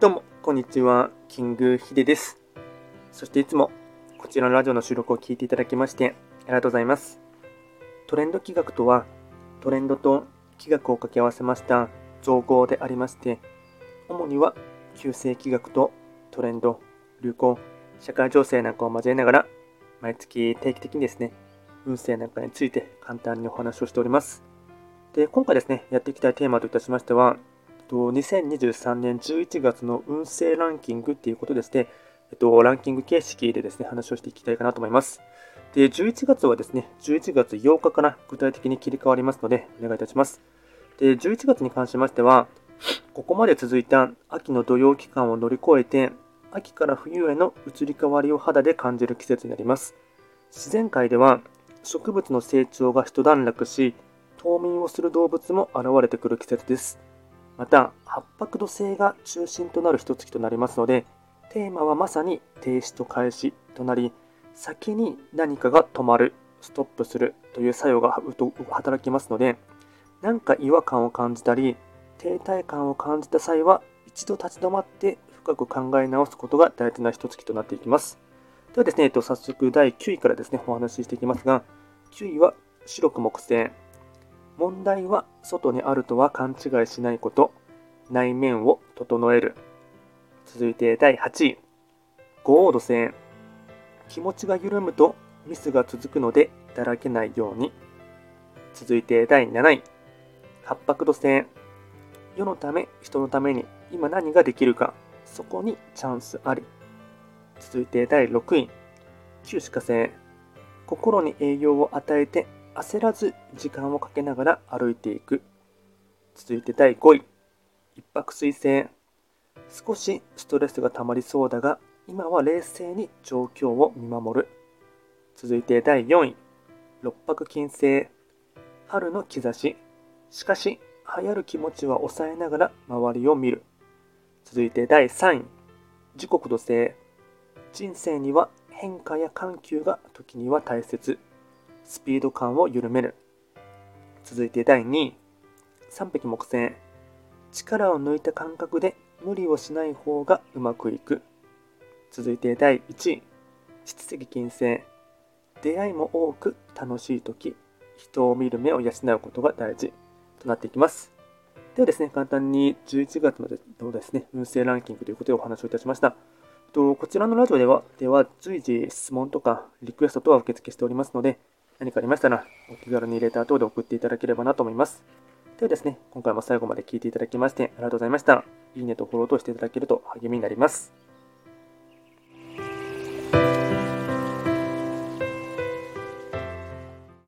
どうもこんにちは、キングヒデです。そしていつもこちらのラジオの収録を聞いていただきましてありがとうございます。トレンド企画とは、トレンドと企画を掛け合わせました造語でありまして、主には旧世企画とトレンド、流行、社会情勢なんかを交えながら、毎月定期的にですね、運勢なんかについて簡単にお話をしております。で、今回ですね、やっていきたいテーマといたしましては、と2023年11月の運勢ランキングっていうことですね、えっと、ランキング形式でですね、話をしていきたいかなと思います。で、11月はですね、11月8日から具体的に切り替わりますので、お願いいたします。で、11月に関しましては、ここまで続いた秋の土曜期間を乗り越えて、秋から冬への移り変わりを肌で感じる季節になります。自然界では、植物の成長が一段落し、冬眠をする動物も現れてくる季節です。また、八白土星が中心となる一月となりますので、テーマはまさに停止と開始となり、先に何かが止まる、ストップするという作用が働きますので、何か違和感を感じたり、停滞感を感じた際は、一度立ち止まって深く考え直すことが大事な一月となっていきます。ではですね、えっと早速第9位からですね、お話ししていきますが、9位は白く木星。問題は外にあるとは勘違いしないこと。内面を整える。続いて第8位。五黄土星。気持ちが緩むとミスが続くのでだらけないように。続いて第7位。八白土星。世のため、人のために今何ができるか。そこにチャンスあり。続いて第6位。旧歯科星。心に栄養を与えて焦らず時間をかけながら歩いていく。続いて第5位。一泊水星。少しストレスが溜まりそうだが、今は冷静に状況を見守る。続いて第4位。六白金星。春の兆し。しかし、流行る気持ちは抑えながら周りを見る。続いて第3位。時刻土星。人生には変化や緩急が時には大切。スピード感を緩める。続いて第2位。三匹木星。力を抜いた感覚で無理をしない方がうまくいく。続いて第1位。七石金星。出会いも多く楽しい時、人を見る目を養うことが大事となっていきます。ではですね、簡単に11月のですね、運勢ランキングということでお話をいたしました。とこちらのラジオでは、では随時質問とかリクエストとは受付しておりますので、何かありましたらお気軽にレター等で送っていただければなと思います。ではですね、今回も最後まで聴いていただきましてありがとうございました。いいねとフォローとしていただけると励みになります。